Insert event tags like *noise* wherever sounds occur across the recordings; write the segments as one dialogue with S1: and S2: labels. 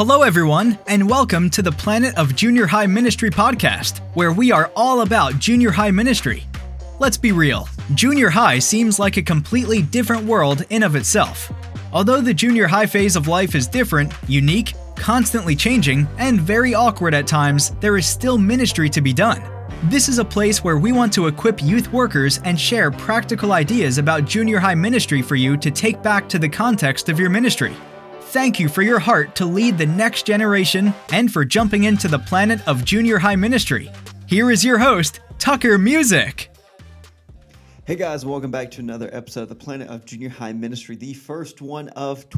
S1: Hello, everyone, and welcome to the Planet of Junior High Ministry podcast, where we are all about junior high ministry. Let's be real, junior high seems like a completely different world in of itself. Although the junior high phase of life is different, unique, constantly changing, and very awkward at times, there is still ministry to be done. This is a place where we want to equip youth workers and share practical ideas about junior high ministry for you to take back to the context of your ministry. Thank you for your heart to lead the next generation and for jumping into the planet of junior high ministry. Here is your host, Tucker Music.
S2: Hey guys, welcome back to another episode of the Planet of Junior High Ministry, the first one of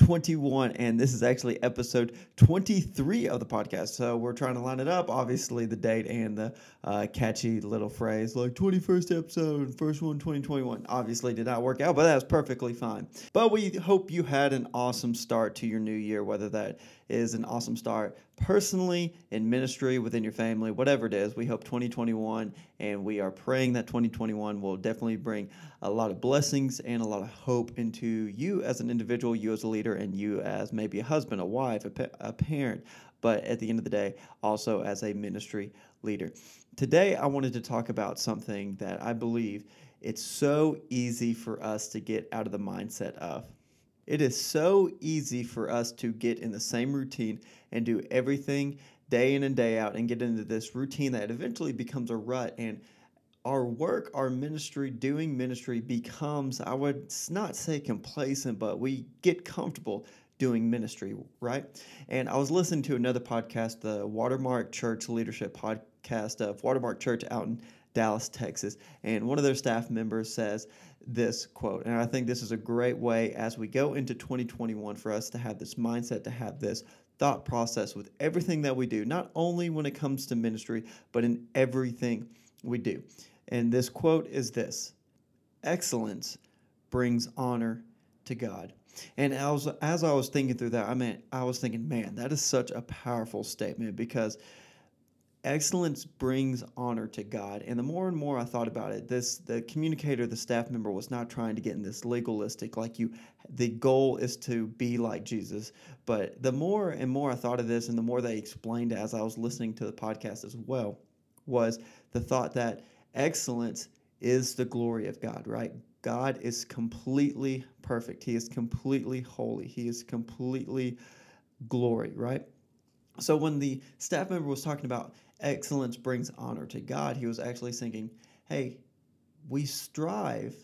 S2: 2021. And this is actually episode 23 of the podcast. So we're trying to line it up, obviously, the date and the uh, catchy little phrase like 21st episode, first one 2021. Obviously, did not work out, but that's perfectly fine. But we hope you had an awesome start to your new year, whether that is an awesome start personally, in ministry, within your family, whatever it is. We hope 2021, and we are praying that 2021 will definitely bring a lot of blessings and a lot of hope into you as an individual, you as a leader, and you as maybe a husband, a wife, a, pa- a parent, but at the end of the day, also as a ministry leader. Today, I wanted to talk about something that I believe it's so easy for us to get out of the mindset of. It is so easy for us to get in the same routine and do everything day in and day out and get into this routine that eventually becomes a rut and our work, our ministry, doing ministry becomes, I would not say complacent, but we get comfortable doing ministry, right? And I was listening to another podcast, the Watermark Church Leadership Podcast of Watermark Church out in Dallas, Texas. And one of their staff members says this quote, and I think this is a great way as we go into 2021 for us to have this mindset, to have this thought process with everything that we do, not only when it comes to ministry, but in everything we do. And this quote is this Excellence brings honor to God. And I was, as I was thinking through that, I mean, I was thinking, man, that is such a powerful statement because excellence brings honor to God. And the more and more I thought about it, this the communicator, the staff member was not trying to get in this legalistic like you the goal is to be like Jesus. But the more and more I thought of this and the more they explained it as I was listening to the podcast as well was the thought that excellence is the glory of God, right? God is completely perfect. He is completely holy. He is completely glory, right? So when the staff member was talking about excellence brings honor to God, he was actually thinking, hey, we strive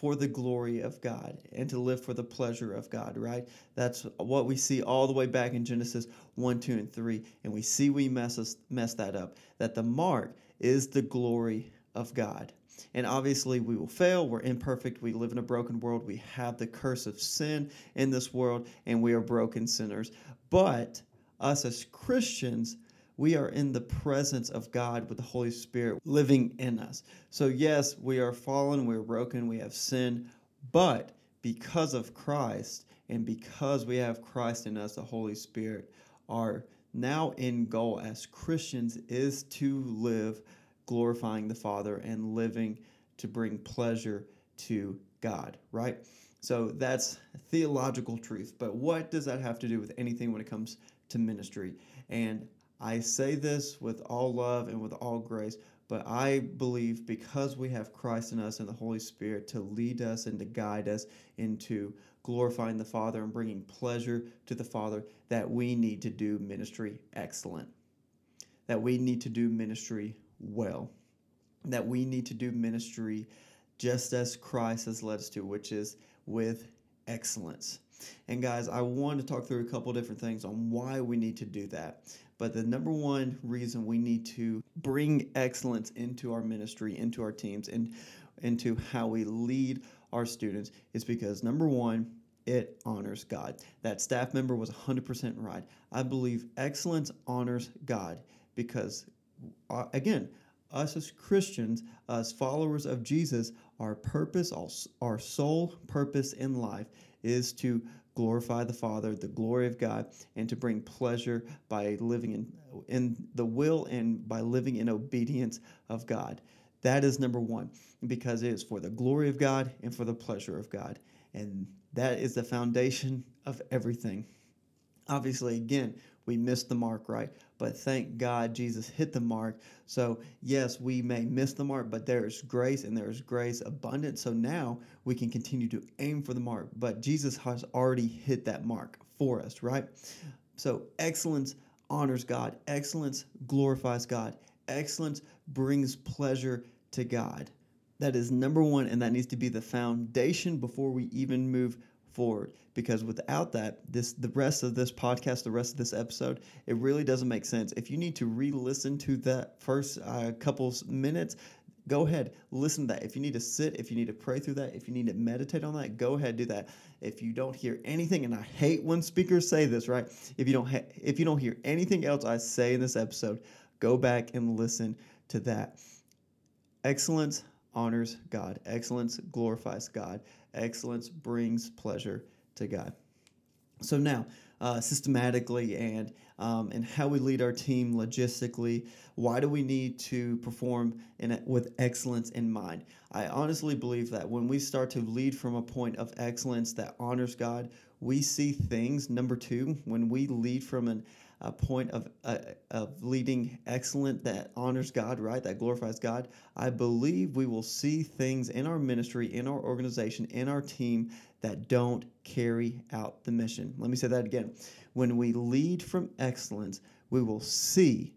S2: for the glory of God and to live for the pleasure of God, right? That's what we see all the way back in Genesis 1, 2, and 3. And we see we mess, us, mess that up, that the mark is the glory of God. And obviously, we will fail. We're imperfect. We live in a broken world. We have the curse of sin in this world, and we are broken sinners. But us as Christians, we are in the presence of God with the Holy Spirit living in us. So, yes, we are fallen, we're broken, we have sin, but because of Christ and because we have Christ in us, the Holy Spirit, our now end goal as Christians is to live glorifying the Father and living to bring pleasure to God, right? So that's theological truth. But what does that have to do with anything when it comes to ministry? And I say this with all love and with all grace, but I believe because we have Christ in us and the Holy Spirit to lead us and to guide us into glorifying the Father and bringing pleasure to the Father, that we need to do ministry excellent. That we need to do ministry well. That we need to do ministry just as Christ has led us to, which is with excellence. And guys, I want to talk through a couple different things on why we need to do that. But the number one reason we need to bring excellence into our ministry, into our teams, and into how we lead our students is because number one, it honors God. That staff member was 100% right. I believe excellence honors God because, uh, again, us as Christians, as followers of Jesus, our purpose, our sole purpose in life is to glorify the Father, the glory of God, and to bring pleasure by living in, in the will and by living in obedience of God. That is number one, because it is for the glory of God and for the pleasure of God. And that is the foundation of everything. Obviously, again, we missed the mark, right? But thank God Jesus hit the mark. So, yes, we may miss the mark, but there is grace and there is grace abundant. So now we can continue to aim for the mark. But Jesus has already hit that mark for us, right? So, excellence honors God, excellence glorifies God, excellence brings pleasure to God. That is number one, and that needs to be the foundation before we even move forward. Because without that this the rest of this podcast the rest of this episode it really doesn't make sense. If you need to re-listen to that first uh, couple minutes go ahead listen to that. If you need to sit if you need to pray through that if you need to meditate on that go ahead do that. If you don't hear anything and i hate when speakers say this right? If you don't ha- if you don't hear anything else i say in this episode go back and listen to that. Excellence honors god. Excellence glorifies god excellence brings pleasure to God. So now, uh, systematically and um, and how we lead our team logistically. Why do we need to perform in with excellence in mind? I honestly believe that when we start to lead from a point of excellence that honors God, we see things. Number two, when we lead from an a point of uh, of leading excellent that honors God, right? That glorifies God. I believe we will see things in our ministry, in our organization, in our team that don't carry out the mission. Let me say that again. When we lead from excellence, we will see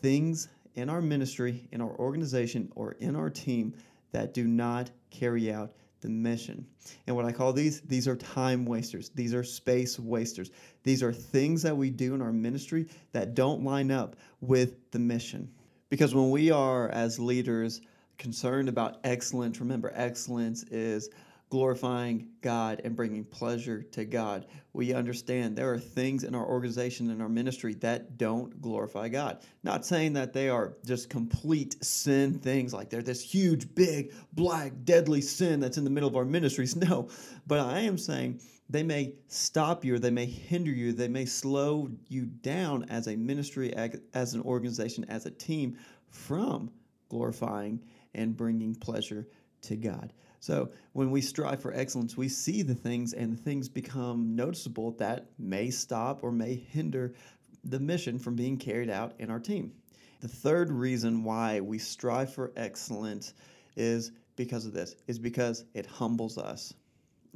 S2: things in our ministry, in our organization, or in our team that do not carry out the mission. And what I call these, these are time wasters. These are space wasters. These are things that we do in our ministry that don't line up with the mission. Because when we are, as leaders, concerned about excellence, remember, excellence is glorifying God and bringing pleasure to God. We understand there are things in our organization and our ministry that don't glorify God. Not saying that they are just complete sin things, like they're this huge, big, black, deadly sin that's in the middle of our ministries. *laughs* No, but I am saying they may stop you or they may hinder you, they may slow you down as a ministry, as an organization, as a team from glorifying and bringing pleasure to God. So when we strive for excellence, we see the things and the things become noticeable that may stop or may hinder the mission from being carried out in our team. The third reason why we strive for excellence is because of this, is because it humbles us.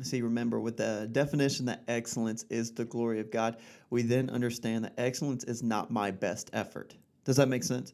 S2: See, remember, with the definition that excellence is the glory of God, we then understand that excellence is not my best effort. Does that make sense?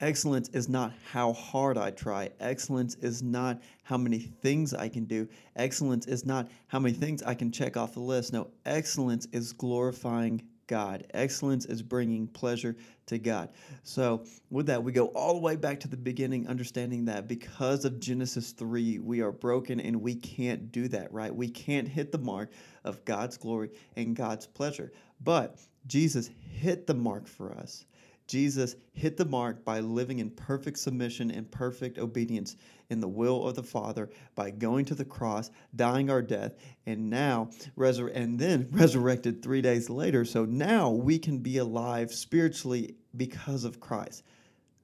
S2: Excellence is not how hard I try. Excellence is not how many things I can do. Excellence is not how many things I can check off the list. No, excellence is glorifying God. Excellence is bringing pleasure to God. So, with that, we go all the way back to the beginning, understanding that because of Genesis 3, we are broken and we can't do that, right? We can't hit the mark of God's glory and God's pleasure. But Jesus hit the mark for us. Jesus hit the mark by living in perfect submission and perfect obedience in the will of the Father by going to the cross, dying our death, and now resur- and then *laughs* resurrected 3 days later. So now we can be alive spiritually because of Christ.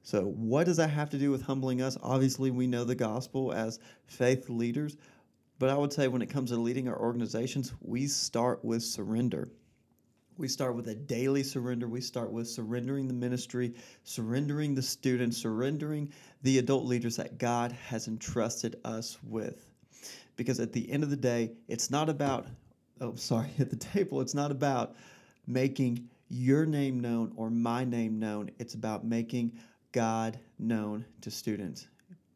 S2: So what does that have to do with humbling us? Obviously, we know the gospel as faith leaders, but I would say when it comes to leading our organizations, we start with surrender. We start with a daily surrender. We start with surrendering the ministry, surrendering the students, surrendering the adult leaders that God has entrusted us with. Because at the end of the day, it's not about, oh, sorry, *laughs* at the table, it's not about making your name known or my name known. It's about making God known to students.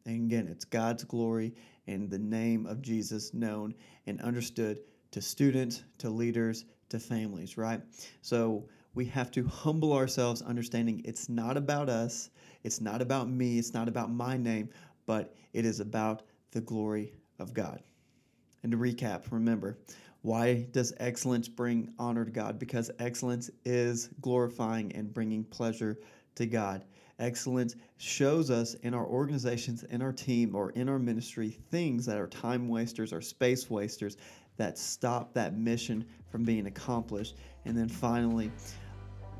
S2: And again, it's God's glory and the name of Jesus known and understood to students, to leaders, to families, right? So we have to humble ourselves, understanding it's not about us, it's not about me, it's not about my name, but it is about the glory of God. And to recap, remember, why does excellence bring honor to God? Because excellence is glorifying and bringing pleasure to God. Excellence shows us in our organizations, in our team, or in our ministry things that are time wasters or space wasters that stop that mission from being accomplished. And then finally,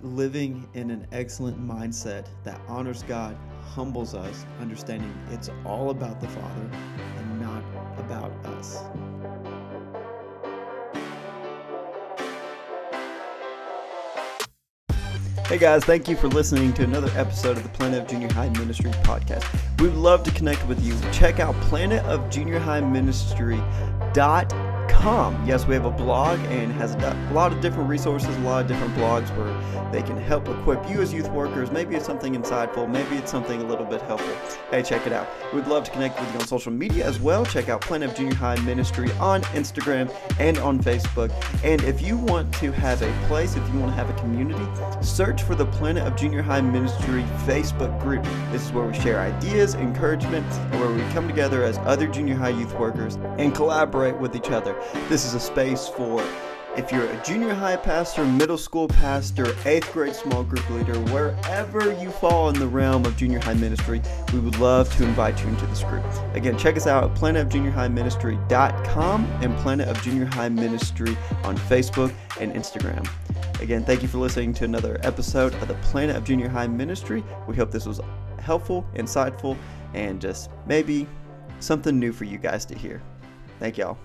S2: living in an excellent mindset that honors God, humbles us, understanding it's all about the Father and not about us. Hey guys, thank you for listening to another episode of the Planet of Junior High Ministry podcast. We'd love to connect with you. Check out planetofjuniorhighministry.com Yes, we have a blog and has a lot of different resources, a lot of different blogs where they can help equip you as youth workers. Maybe it's something insightful, maybe it's something a little bit helpful. Hey, check it out. We'd love to connect with you on social media as well. Check out Planet of Junior High Ministry on Instagram and on Facebook. And if you want to have a place, if you want to have a community, search for the Planet of Junior High Ministry Facebook group. This is where we share ideas, encouragement, and where we come together as other junior high youth workers and collaborate with each other. This is a space for if you're a junior high pastor, middle school pastor, eighth grade small group leader, wherever you fall in the realm of junior high ministry, we would love to invite you into this group. Again, check us out at planetofjuniorhighministry.com and Planet of Junior High Ministry on Facebook and Instagram. Again, thank you for listening to another episode of the Planet of Junior High Ministry. We hope this was helpful, insightful, and just maybe something new for you guys to hear. Thank y'all.